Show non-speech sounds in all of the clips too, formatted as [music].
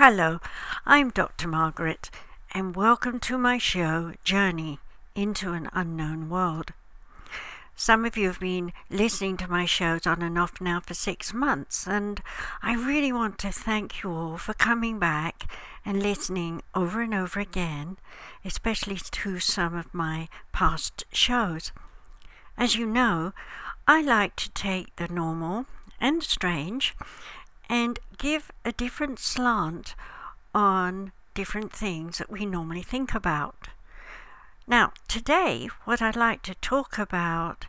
Hello, I'm Dr. Margaret, and welcome to my show, Journey into an Unknown World. Some of you have been listening to my shows on and off now for six months, and I really want to thank you all for coming back and listening over and over again, especially to some of my past shows. As you know, I like to take the normal and strange and give a different slant on different things that we normally think about. Now, today, what I'd like to talk about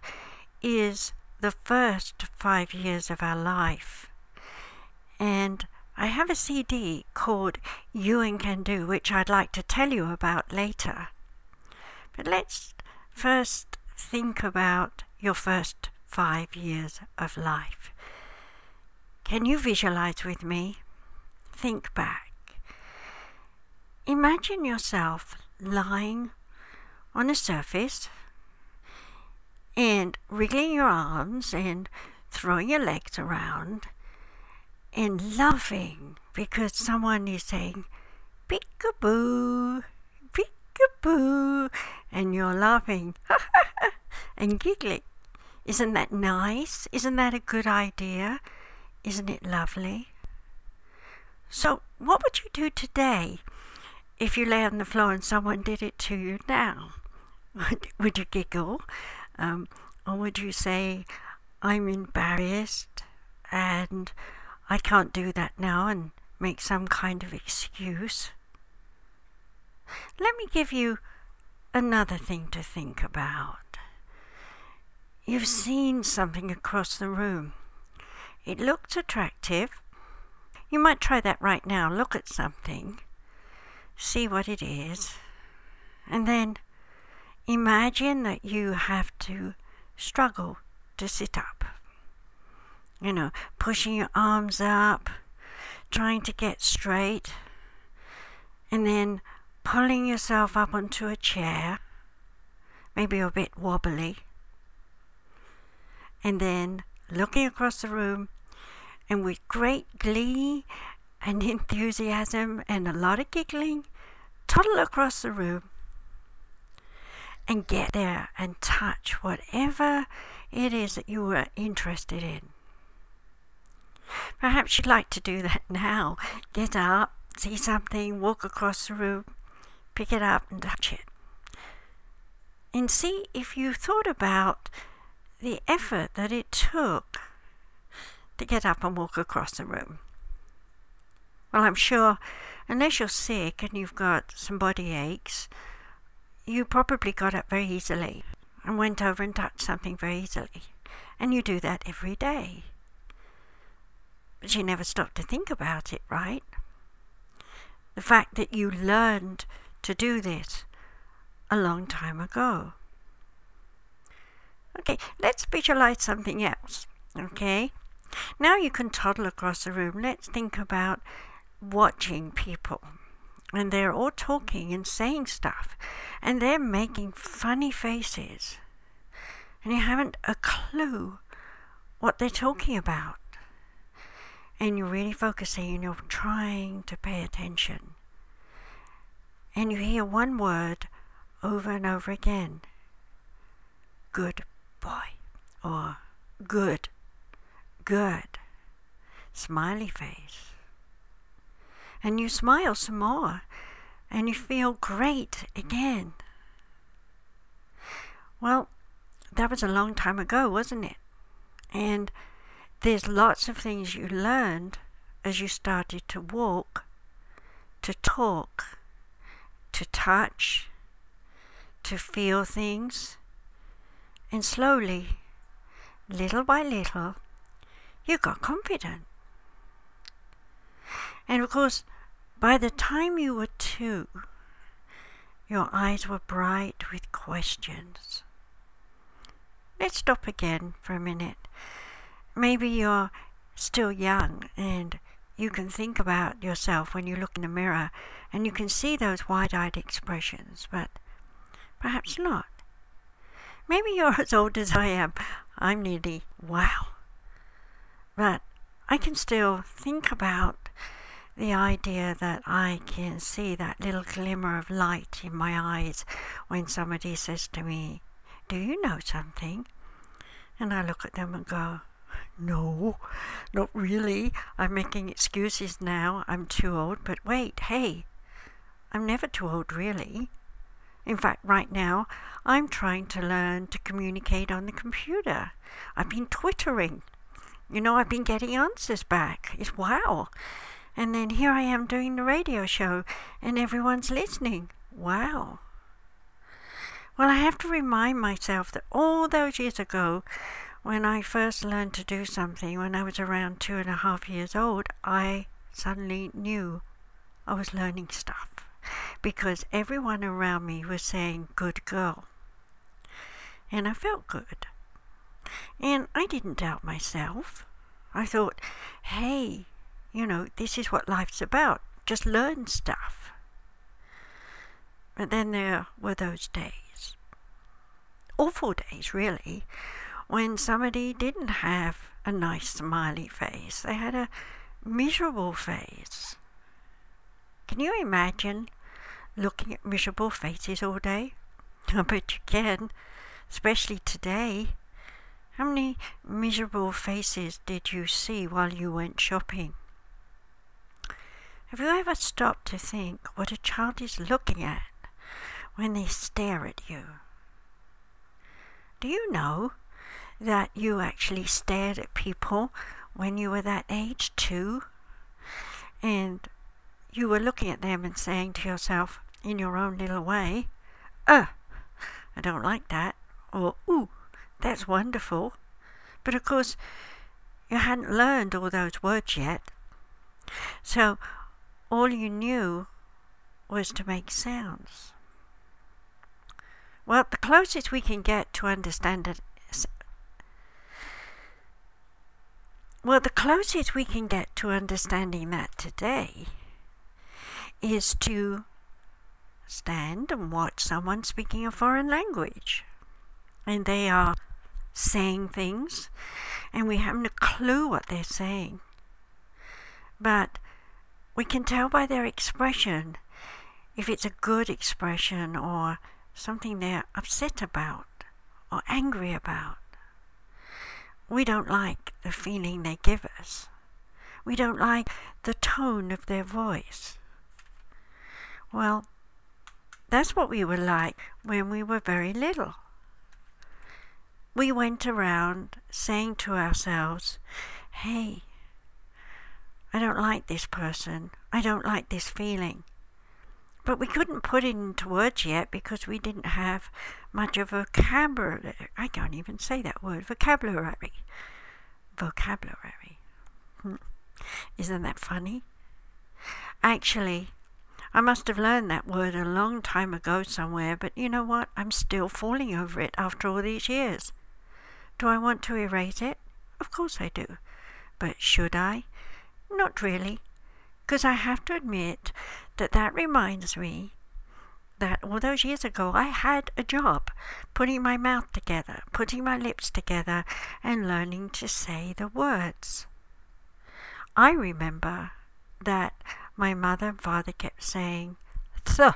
is the first five years of our life. And I have a CD called You Kandoo, which I'd like to tell you about later. But let's first think about your first five years of life. Can you visualize with me? Think back. Imagine yourself lying on a surface and wriggling your arms and throwing your legs around and laughing because someone is saying peekaboo, peekaboo, and you're laughing [laughs] and giggling. Isn't that nice? Isn't that a good idea? Isn't it lovely? So, what would you do today if you lay on the floor and someone did it to you now? Would, you giggle? Um, or would you say, I'm embarrassed and I can't do that now and make some kind of excuse? Let me give you another thing to think about. You've seen something across the room. It looks attractive. You might try that right now. Look at something, see what it is, and then imagine that you have to struggle to sit up. You know, pushing your arms up, trying to get straight, and then pulling yourself up onto a chair, maybe a bit wobbly, and then looking across the room and with great glee and [laughs] enthusiasm and a lot of giggling, toddle across the room and get there and touch whatever it is that you were interested in. Perhaps you'd like to do that [laughs] now. Get up, see something, walk across the room, pick it up and touch it. And see if you thought about the effort that it took to get up and walk across the room. Well, I'm sure, unless you're sick and you've got some body aches, you probably got up very easily and went over and touched something very easily. And you do that every day. But you never stop to think about it, right? The fact that you learned to do this a long time ago. Okay, let's visualize something else. Okay, now you can toddle across the room. Let's think about watching people. And they're all talking and saying stuff, and they're making funny faces. And you haven't a clue what they're talking about. And you're really focusing and you're trying to pay attention. And you hear one word over and over again good boy, or good, good, smiley face. And you smile some more, and you feel great again. Well, that was a long time ago, wasn't it? And there's lots of things you learned as you started to walk, to talk, to touch, to feel things, and slowly, little by little, you got confident. And of course, by the time you were two, your eyes were bright with questions. Let's stop again for a minute. Maybe you're still young and you can think about yourself when you look in the mirror and you can see those wide eyed expressions, but perhaps not. Maybe you're [laughs] as old as I am. I'm nearly, wow. But I can still think about the idea that I can see that little glimmer of light in my eyes when somebody says to me, Do you know something? And I look at them and go, No, not really. I'm making excuses now. I'm too old. But wait, hey, I'm never too old, really. In fact, right now, I'm trying to learn to communicate on the computer. I've been twittering. You know, I've been getting answers back. It's wow. And then here I am doing the radio show, and everyone's listening. Wow. Well, I have to remind myself that all those years ago, when I first learned to do something, when I was around two and a half years old, I suddenly knew I was learning stuff because everyone around me was saying, Good girl. And I felt good. And I didn't doubt myself. I thought, hey, you know, this is what life's about. Just learn stuff. But then there were those days, awful days really, when somebody didn't have a nice smiley face. They had a miserable face. Can you imagine looking at miserable faces all day? [laughs] I bet you can, especially today. How many miserable faces did you see while you went shopping? Have you ever stopped to think what a child is looking at when they stare at you? Do you know that you actually stared at people when you were that age too? And you were looking at them and saying to yourself, in your own little way, uh, I don't like that, or ooh, that's wonderful. But of course, you hadn't learned all those words yet. So all you knew was to make sounds. Well, the closest we can get to understand. Well, the closest we can get to understanding that today is to stand and watch someone speaking a foreign language. And they are saying things, and we haven't a clue what they're saying. But we can tell by their expression if it's a good expression or something they're upset about or angry about. We don't like the feeling they give us. We don't like the tone of their voice. Well, that's what we were like when we were very little. We went around saying to ourselves, hey, I don't like this person. I don't like this feeling. But we couldn't put it into words yet because we didn't have much of a vocabulary. I can't even say that word. Vocabulary. Vocabulary. Hmm. Isn't that funny? Actually, I must have learned that word a long time ago somewhere, but you know what? I'm still falling over it after all these years. Do I want to erase it? Of course I do. But should I? Not really, because I have to admit that that reminds me that all those years ago I had a job putting my mouth together, putting my lips together, and learning to say the words. I remember that my mother and father kept saying, th,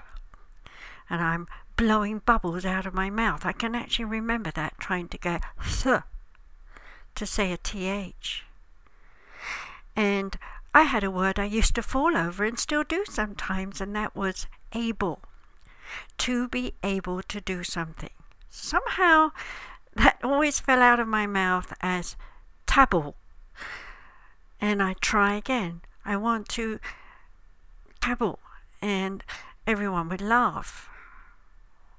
and I'm blowing bubbles out of my mouth. I can actually remember that, trying to get th to say a th. And I had a word I used to fall over and still do sometimes, and that was able. To be able to do something. Somehow that always fell out of my mouth as tabble. And I try again. I want to tabble. And everyone would laugh.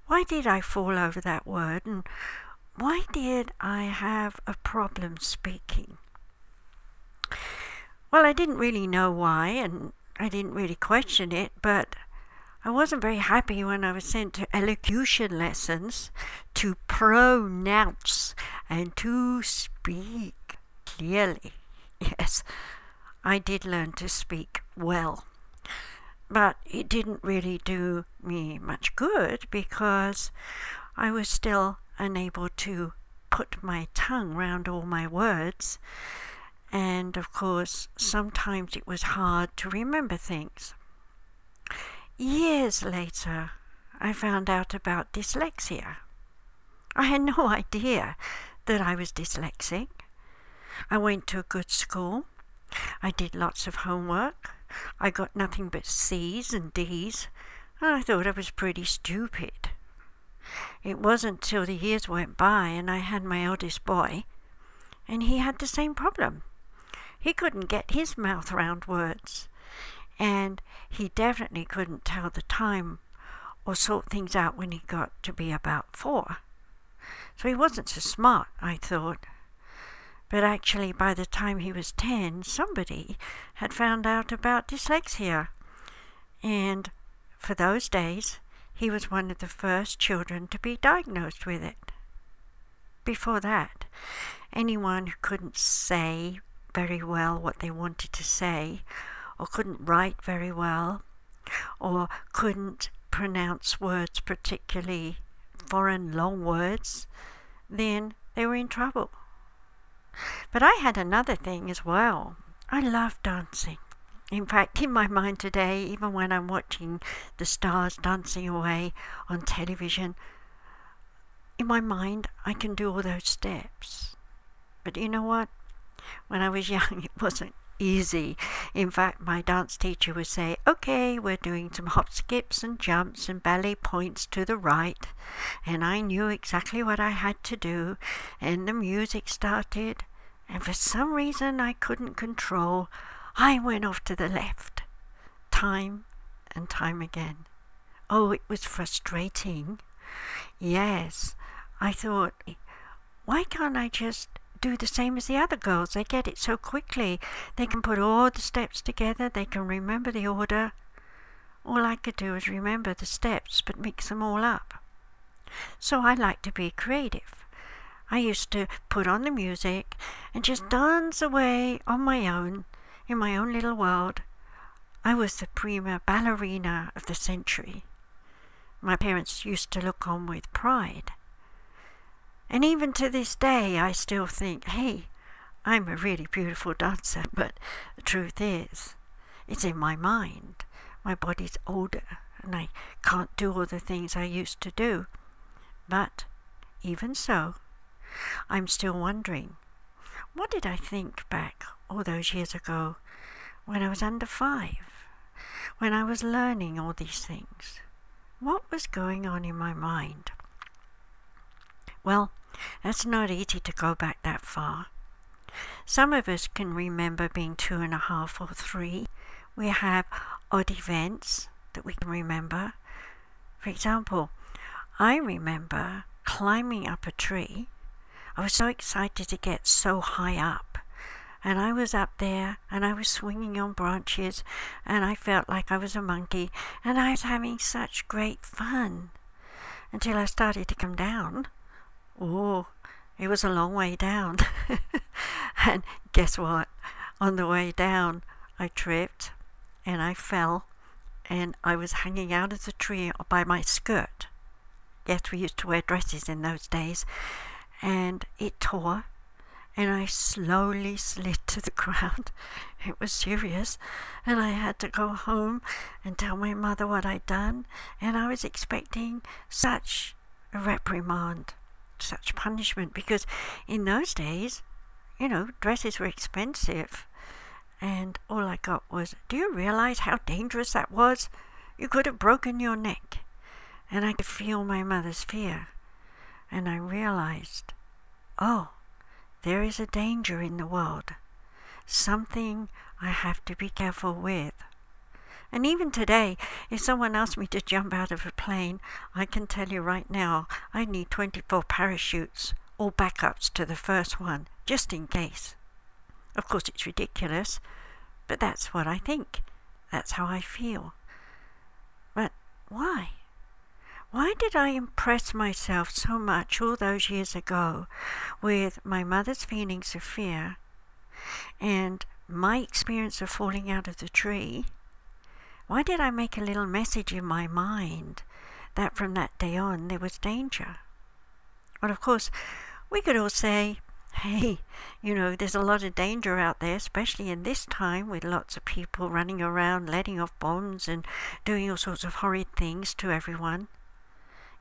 Why did I fall over that word? And why did I have a problem speaking? Well, I didn't really know why, and I didn't really question it, but I wasn't very happy when I was sent to elocution lessons to pronounce and to speak clearly. Yes, I did learn to speak well. But it didn't really do me much good because I was still unable to put my tongue round all my words And of course, sometimes it was hard to remember things. Years later, I found out about dyslexia. I had no idea that I was dyslexic. I went to a good school. I did lots of homework. I got nothing but C's and D's. And I thought I was pretty stupid. It wasn't till the years went by and I had my eldest boy, and he had the same problem. He couldn't get his mouth round words, and he definitely couldn't tell the time or sort things out when he got to be about four. So he wasn't so smart, I thought. But actually, by the time he was ten, somebody had found out about dyslexia. And for those days, he was one of the first children to be diagnosed with it. Before that, anyone who couldn't say very well what they wanted to say, or couldn't write very well, or couldn't pronounce words, particularly foreign long words, then they were in trouble. But I had another thing as well. I love dancing. In fact, in my mind today, even when I'm watching the stars dancing away on television, in my mind, I can do all those steps. But you know what? When I was [laughs] young, it wasn't easy. In fact, my dance teacher would say, Okay, we're doing some hop skips and jumps and ballet points to the right. And I knew exactly what I had to do. And the music started. And for some reason I couldn't control, I went off to the left. Time and time again. Oh, it was frustrating. Yes, I thought, why can't I just do the same as the other girls. They get it so quickly. They can put all the steps together, they can remember the order. All I could do was remember the steps but mix them all up. So I like to be creative. I used to put on the music and just dance away on my own, in my own little world. I was the prima ballerina of the century. My parents used to look on with pride. And even to this day, I still think, hey, I'm a really beautiful dancer, but the truth is, it's in my mind. My body's older and I can't do all the things I used to do. But even so, I'm still wondering what did I think back all those years ago when I was under five, when I was learning all these things? What was going on in my mind? Well, it's not easy to go back that far. Some of us can remember being two and a half or three. We have odd events that we can remember. For example, I remember climbing up a tree. I was so excited to get so high up. And I was up there and I was swinging on branches and I felt like I was a monkey and I was having such great fun until I started to come down Oh, it was a long way down. [laughs] and guess what? On the way down, I tripped and I fell and I was hanging out of the tree by my skirt. Yes, we used to wear dresses in those days. And it tore and I slowly slid to the [laughs] ground. It was serious, and I had to go home and tell my mother what I'd done, and I was expecting such a reprimand such punishment because in those days, you know, dresses were expensive. And all I got was, Do you realize how dangerous that was? You could have broken your neck. And I could feel my mother's fear. And I realized, oh, there is a danger in the world. Something I have to be careful with. And even today, if someone asked me to jump out of a plane, I can tell you right now, I need 24 parachutes or backups to the first one, just in case. Of course, it's ridiculous, but that's what I think. That's how I feel. But why? Why did I impress myself so much all those years ago with my mother's feelings of fear and my experience of falling out of the tree why did I make a little message in my mind that from that day on there was danger? Well, of course, we could all say, hey, you know, there's a lot of danger out there, especially in this time with lots of people running around, letting off bombs and doing all sorts of horrid things to everyone.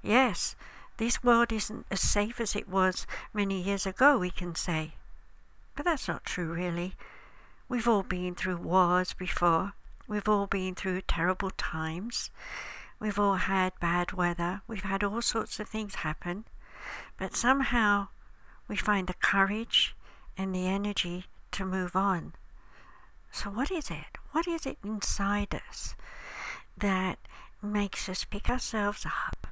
Yes, this world isn't as safe as it was many years ago, we can say. But that's not true, really. We've all been through wars before. We've all been through terrible times. We've all had bad weather. We've had all sorts of things happen. But somehow we find the courage and the energy to move on. So, what is it? What is it inside us that makes us pick ourselves up,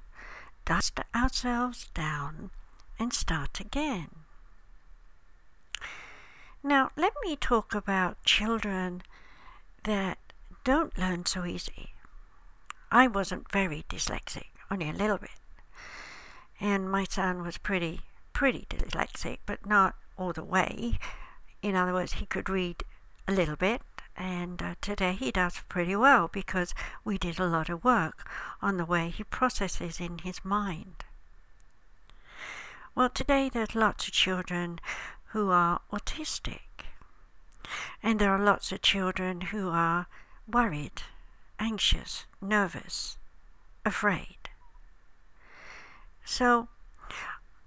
dust ourselves down, and start again? Now, let me talk about children that don't learn so easy. I wasn't very dyslexic, only a little bit. And my son was pretty pretty dyslexic, but not all the way. In other words, he could read a little bit, and uh, today he does pretty well because we did a lot of work on the way he processes in his mind. Well, today there's lots of children who are autistic, and there are lots of children who are worried, anxious, nervous, afraid. So,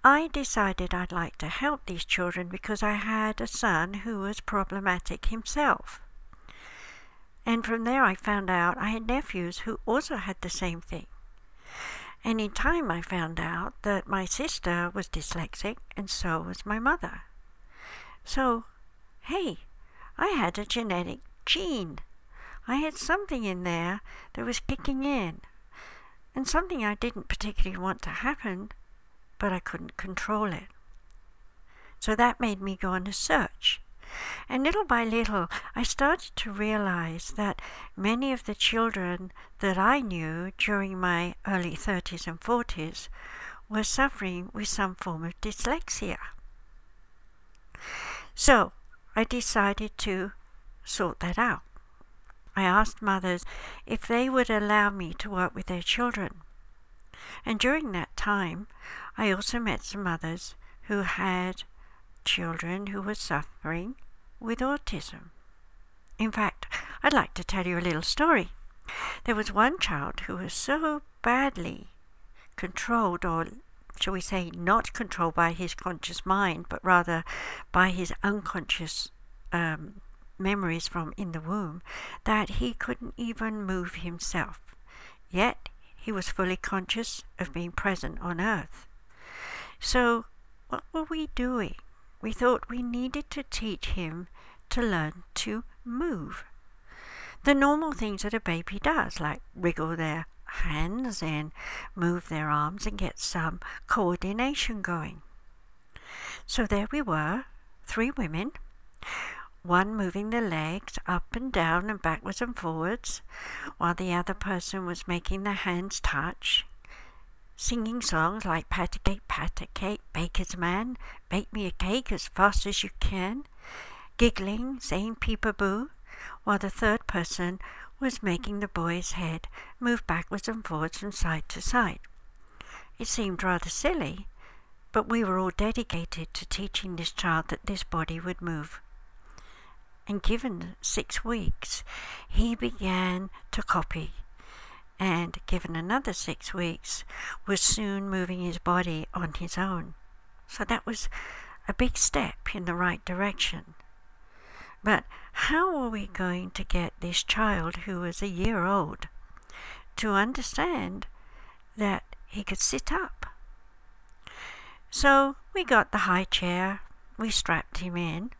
I decided I'd like to help these children because I had a son who was problematic himself. And from there, I found out I had nephews who also had the same thing. And in time, I found out that my sister was dyslexic, and so was my mother. So, hey, I had a genetic gene. I had something in there that was kicking in, and something I didn't particularly want to happen, but I couldn't control it. So that made me go on a search. And little by little, I started to realize that many of the children that I knew during my early 30s and 40s were suffering with some form of dyslexia. So I decided to sort that out. I asked mothers if they would allow me to work with their children. And during that time, I also met some mothers who had children who were suffering with autism. In fact, I'd like to tell you a little story. There was one child who was so badly controlled, or shall we say, not controlled by his conscious mind, but rather by his unconscious um, memories from in the womb, that he couldn't even move himself. Yet he was fully conscious of being present on earth. So, what were we doing? We thought we needed to teach him to learn to move. The normal things that a baby does, like wriggle their hands and move their arms and get some coordination going. So there we were, three women, one moving the legs up and down and backwards and forwards, while the other person was making the hands touch, singing songs like pat a cake, pat a cake, baker's man, bake me a cake as fast as you can, giggling, saying peep-a-boo, while the third person was making the boy's head move backwards and forwards from side to side. It seemed rather silly, but we were all dedicated to teaching this child that this body would move. And given six weeks, he began to copy and, given another six weeks, was soon moving his body on his own. So that was a big step in the right direction. But how are we going to get this child who was a year old to understand that he could sit up? So we got the high chair, we strapped him in,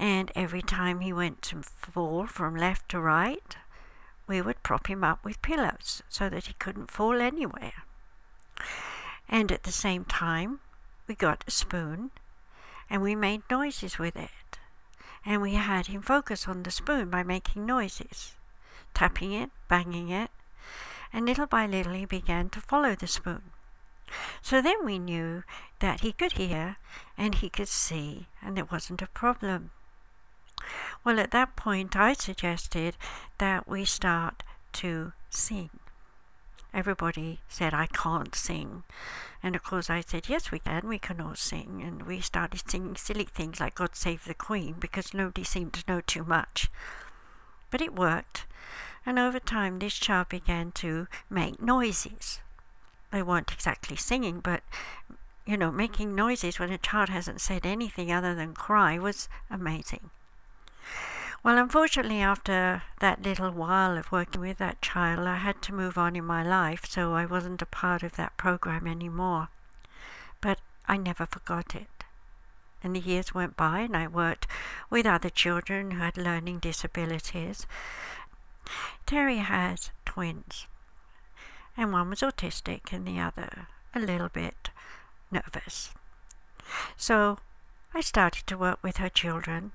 and every time he went to fall from left to right, we would prop him up with pillows so that he couldn't fall anywhere. And at the same time, we got a spoon and we made noises with it. And we had him focus on the spoon by making noises, tapping it, banging it, and little by little he began to follow the spoon. So then we knew that he could hear and he could see, and there wasn't a problem. Well, at that point, I suggested that we start to sing. everybody said I can't sing. And of course, I said, yes, we can. We can all sing. And we started singing silly things like God Save the Queen because nobody seemed to know too much. But it worked. And over time, this child began to make noises. They weren't exactly singing, but you know, making noises when a child hasn't said anything other than cry was amazing. Well, unfortunately, after that little while of working with that child, I had to move on in my life, so I wasn't a part of that program anymore. But I never forgot it. And the years went by, and I worked with other children who had learning disabilities. Terry has twins, and one was autistic, and the other a little bit nervous. So I started to work with her children,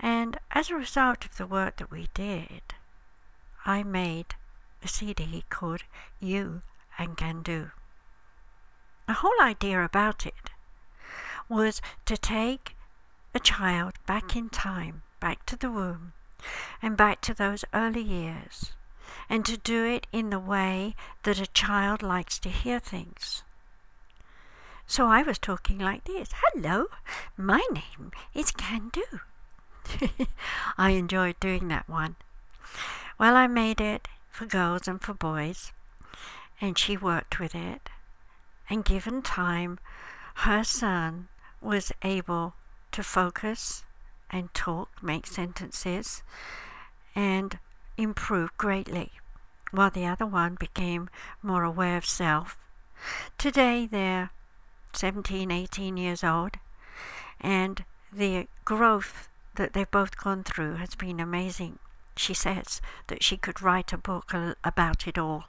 and as a result of the work that we did, I made a CD called You and Kandoo. The whole idea about it was to take a child back in time, back to the womb, and back to those early years, and to do it in the way that a child likes to hear things. So I was talking like this Hello, my name is Kandoo. [laughs] I enjoyed doing that one. Well, I made it for girls and for boys, and she worked with it. And given time, her son was able to focus and talk, make sentences, and improve greatly, while the other one became more aware of self. Today, they're 17, 18 years old, and the growth that they've both gone through has been amazing. She says that she could write a book about it all.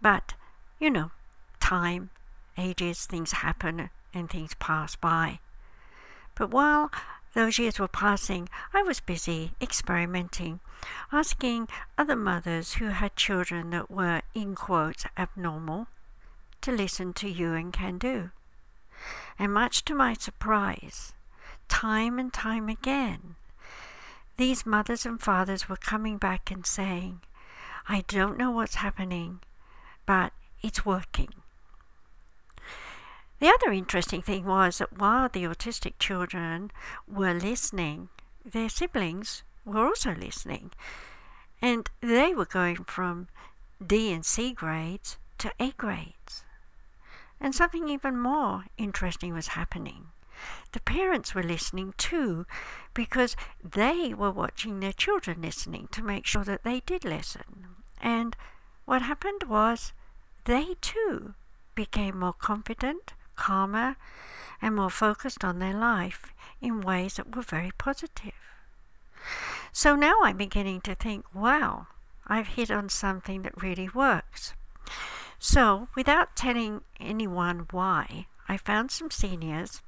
But, you know, time, ages, things happen and things pass by. But while those years were passing, I was busy experimenting, asking other mothers who had children that were, in quotes, abnormal, to listen to you and Kandoo. And much to my surprise, time and time again, these mothers and fathers were coming back and saying, I don't know what's happening, but it's working. The other interesting thing was that while the autistic children were listening, their siblings were also listening. And they were going from D and C grades to A grades. And something even more interesting was happening. The parents were listening too because they were watching their children listening to make sure that they did listen. And what happened was they too became more confident, calmer, and more focused on their life in ways that were very positive. So now I'm beginning to think, wow, I've hit on something that really works. So, without telling anyone why, I found some seniors.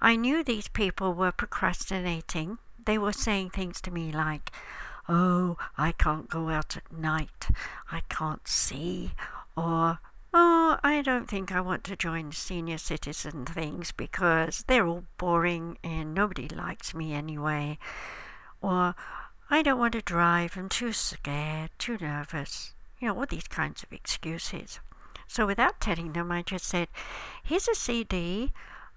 I knew these people were procrastinating. They were saying things to me like, Oh, I can't go out at night. I can't see. Or, Oh, I don't think I want to join senior citizen things because they're all boring and nobody likes me anyway. Or, I don't want to drive. I'm too scared, too nervous you know, all these kinds of excuses. So without telling them, I just said, Here's a CD.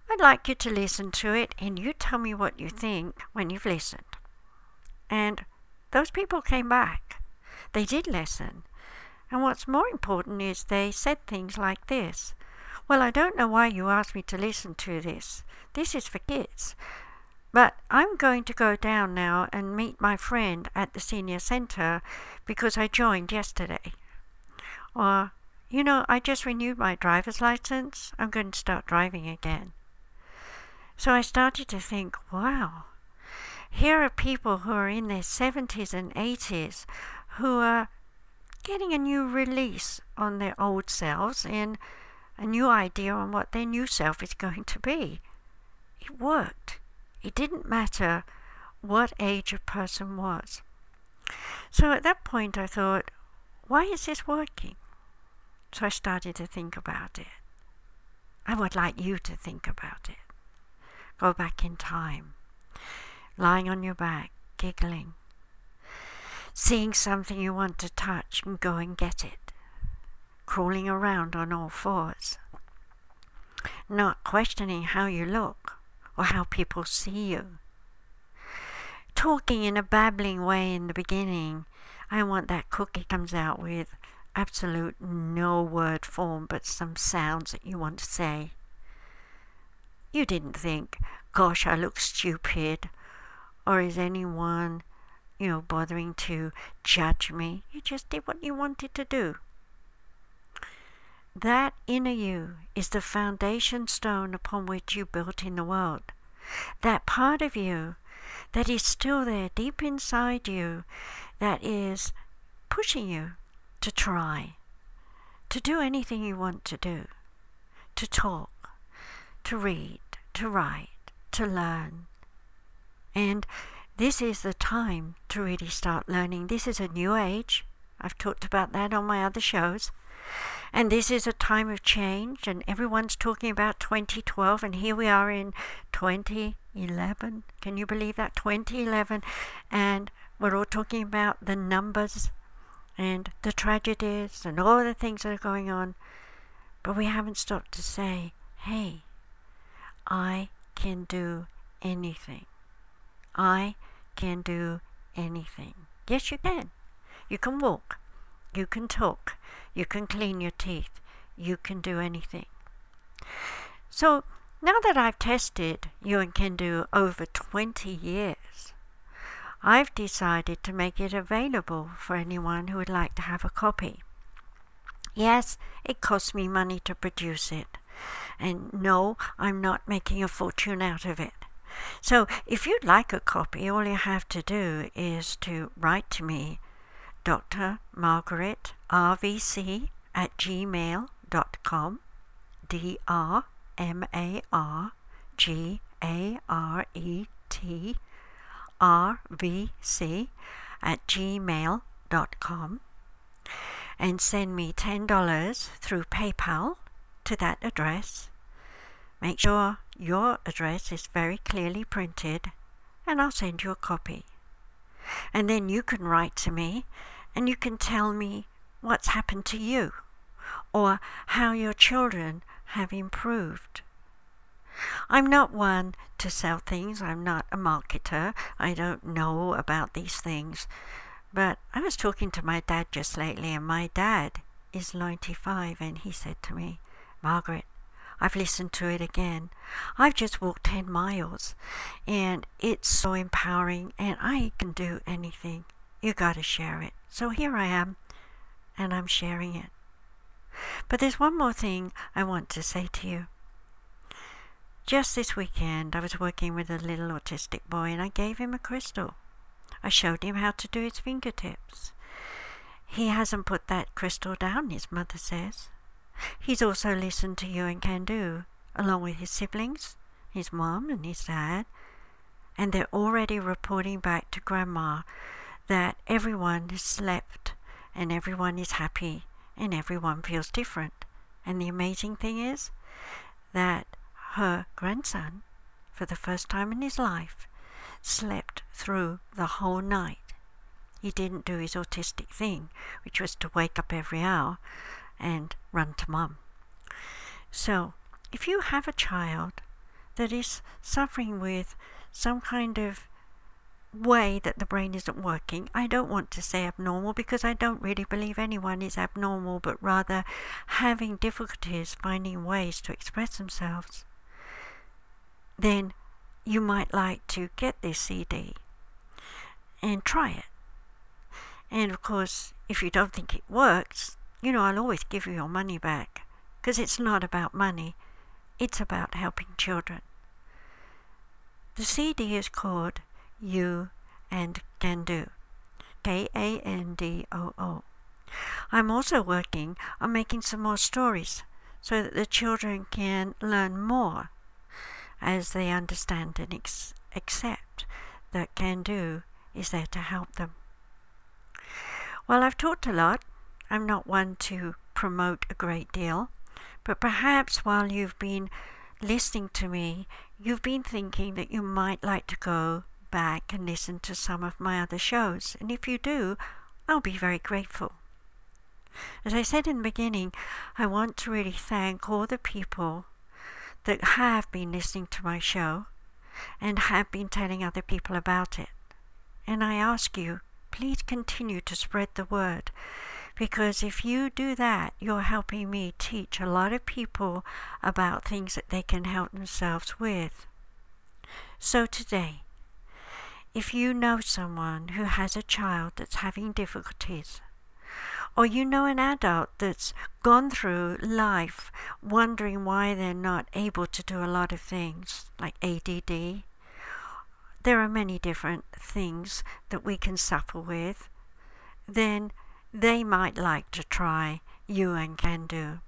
I'd like you to listen to it, and you tell me what you think when you've listened. And those people came back. They did listen. And what's more important is they said things like this Well, I don't know why you asked me to listen to this. This is for kids. But I'm going to go down now and meet my friend at the senior center because I joined yesterday. Or, you know, I just renewed my driver's license. I'm going to start driving again. So I started to think, wow, here are people who are in their 70s and 80s who are getting a new release on their old selves and a new idea on what their new self is going to be. It worked. It didn't matter what age a person was. So at that point, I thought, why is this working? So I started to think about it. I would like you to think about it. Go back in time, lying on your back, giggling, seeing something you want to touch and go and get it. crawling around on all fours, not questioning how you look or how people see you. Talking in a babbling way in the beginning, I want that cookie comes out with absolute no word form but some sounds that you want to say. You didn't think, gosh, I look stupid, or is anyone, you know, bothering to judge me? You just did what you wanted to do. That inner you is the foundation stone upon which you built in the world. That part of you that is still there deep inside you that is pushing you to try, to do anything you want to do, to talk, to read, to write, to learn. And this is the time to really start learning. This is a new age. I've talked about that on my other shows. And this is a time of change, and everyone's talking about 2012, and here we are in 2011. Can you believe that? 2011. And we're all talking about the numbers and the tragedies and all the things that are going on. But we haven't stopped to say, hey, I can do anything. I can do anything. Yes, you can. You can walk. You can talk. You can clean your teeth. You can do anything. So now that I've tested you and Kandoo over 20 years, I've decided to make it available for anyone who would like to have a copy. Yes, it costs me money to produce it. And no, I'm not making a fortune out of it. So if you'd like a copy, all you have to do is to write to me, Dr. Margaret RVC at gmail.com, D R M A R G A R E T R V C at gmail.com and send me $10 through PayPal to that address. Make sure your address is very clearly printed and I'll send you a copy. And then you can write to me and you can tell me what's happened to you or how your children have improved. I'm not one to sell things. I'm not a marketer. I don't know about these things. But I was talking to my dad just lately, and my dad is 95, and he said to me, Margaret, I've listened to it again. I've just walked 10 miles, and it's so empowering, and I can do anything. You got to share it. So here I am, and I'm sharing it. But there's one more thing I want to say to you. Just this weekend, I was working with a little autistic boy and I gave him a crystal. I showed him how to do his fingertips. He hasn't put that crystal down, his mother says. He's also listened to you and Kandoo, along with his siblings, his mom and his dad, and they're already reporting back to grandma that everyone has slept and everyone is happy and everyone feels different. And the amazing thing is that her grandson, for the first time in his life, slept through the whole night. He didn't do his autistic thing, which was to wake up every hour and run to mum. So, if you have a child that is suffering with some kind of way that the brain isn't working. I don't want to say abnormal because I don't really believe anyone is abnormal, but rather having difficulties finding ways to express themselves then you might like to get this CD and try it. And of course, if you don't think it works, you know, I'll always give you your money back because it's not about money, it's about helping children. The CD is called You and Kandoo. K A N D O O. I'm also working on making some more stories so that the children can learn more as they understand and ex- accept that Kandoo is there to help them. Well, I've talked a lot. I'm not one to promote a great deal, but perhaps while you've been listening to me, you've been thinking that you might like to go back and listen to some of my other shows. And if you do, I'll be very grateful. As I said in the beginning, I want to really thank all the people that have been listening to my show and have been telling other people about it. And I ask you, please continue to spread the word because if you do that, you're helping me teach a lot of people about things that they can help themselves with. So today, if you know someone who has a child that's having difficulties, or you know an adult that's gone through life wondering why they're not able to do a lot of things like ADD, there are many different things that we can suffer with, then they might like to try you and Kandoo.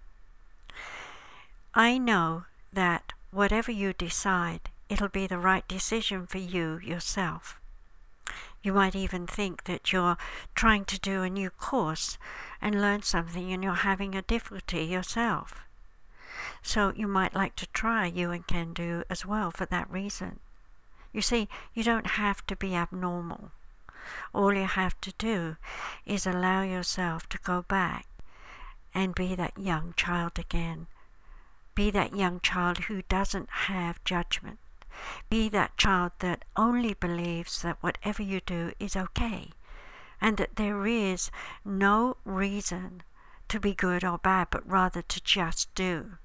I know that whatever you decide, it'll be the right decision for you yourself. You might even think that you're trying to do a new course and learn something and you're having a difficulty yourself. So you might like to try you and Kandoo as well for that reason. You see, you don't have to be abnormal. All you have to do is allow yourself to go back and be that young child again. Be that young child who doesn't have judgment. Be that child that only believes that whatever you do is okay and that there is no reason to be good or bad, but rather to just do.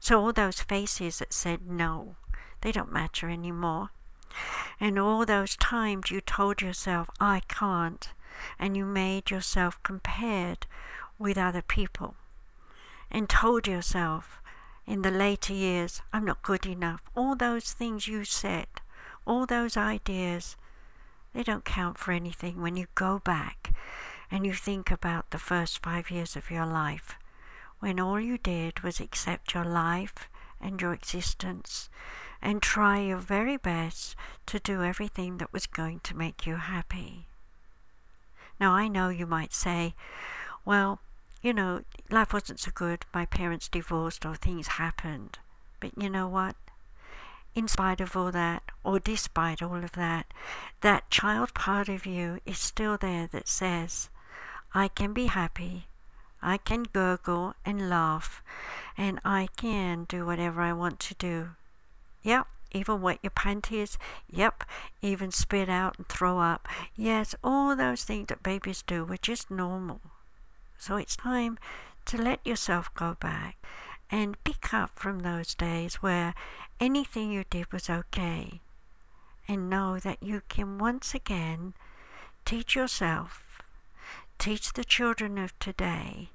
So all those faces that said no, they don't matter anymore. And all those times you told yourself, I can't, and you made yourself compared with other people, and told yourself in the later years, I'm not good enough. All those things you said, all those ideas, they don't count for anything when you go back and you think about the first five years of your life, when all you did was accept your life and your existence and try your very best to do everything that was going to make you happy. Now, I know you might say, well, you know, life wasn't so good, my parents divorced, or things happened. But you know what? In spite of all that, or despite all of that, that child part of you is still there that says, I can be happy, I can gurgle and laugh, and I can do whatever I want to do. Yep, even wet your panties. Yep, even spit out and throw up. Yes, all those things that babies do were just normal. So it's time to let yourself go back and pick up from those days where anything you did was okay. And know that you can once again teach yourself, teach the children of today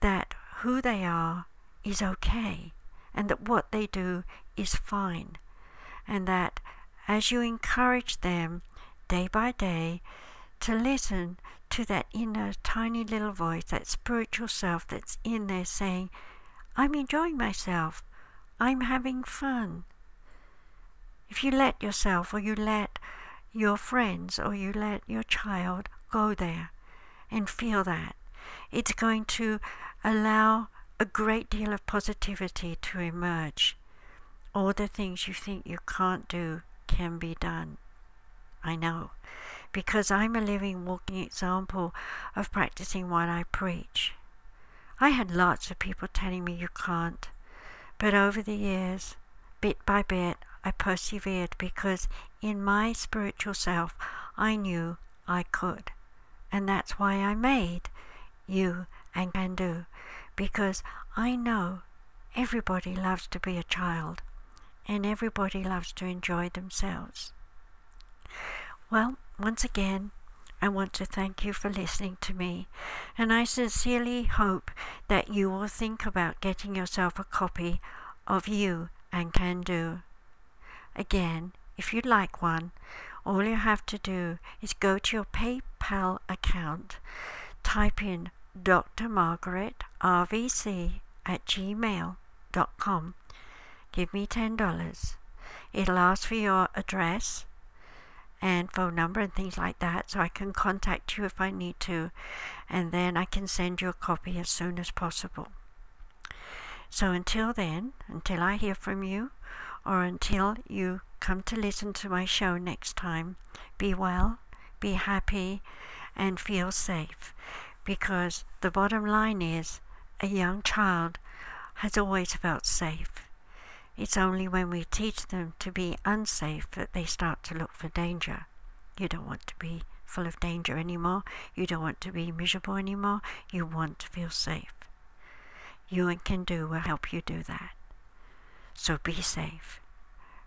that who they are is okay and that what they do is fine. And that as you encourage them day by day to listen to that inner tiny little voice, that spiritual self that's in there saying, I'm enjoying myself, I'm having fun. If you let yourself or you let your friends or you let your child go there and feel that, it's going to allow a great deal of positivity to emerge. All the things you think you can't do can be done. I know, because I'm a living, walking example of practicing what I preach. I had lots of people telling me you can't, but over the years, bit by bit, I persevered because in my spiritual self, I knew I could. And that's why I made you and Kandoo because I know everybody loves to be a child and everybody loves to enjoy themselves. Well, once again, I want to thank you for listening to me, and I sincerely hope that you will think about getting yourself a copy of You and Kandoo. Again, if you'd like one, all you have to do is go to your PayPal account, type in Dr. Margaret RVC at gmail.com. Give me $10. It'll ask for your address and phone number and things like that so I can contact you if I need to and then I can send you a copy as soon as possible. So until then, until I hear from you or until you come to listen to my show next time, be well, be happy, and feel safe because the bottom line is a young child has always felt safe. It's only when we teach them to be unsafe that they start to look for danger. You don't want to be full of danger anymore. You don't want to be miserable anymore. You want to feel safe. You and Kandoo will help you do that. So be safe.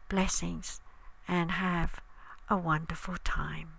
Blessings and have a wonderful time.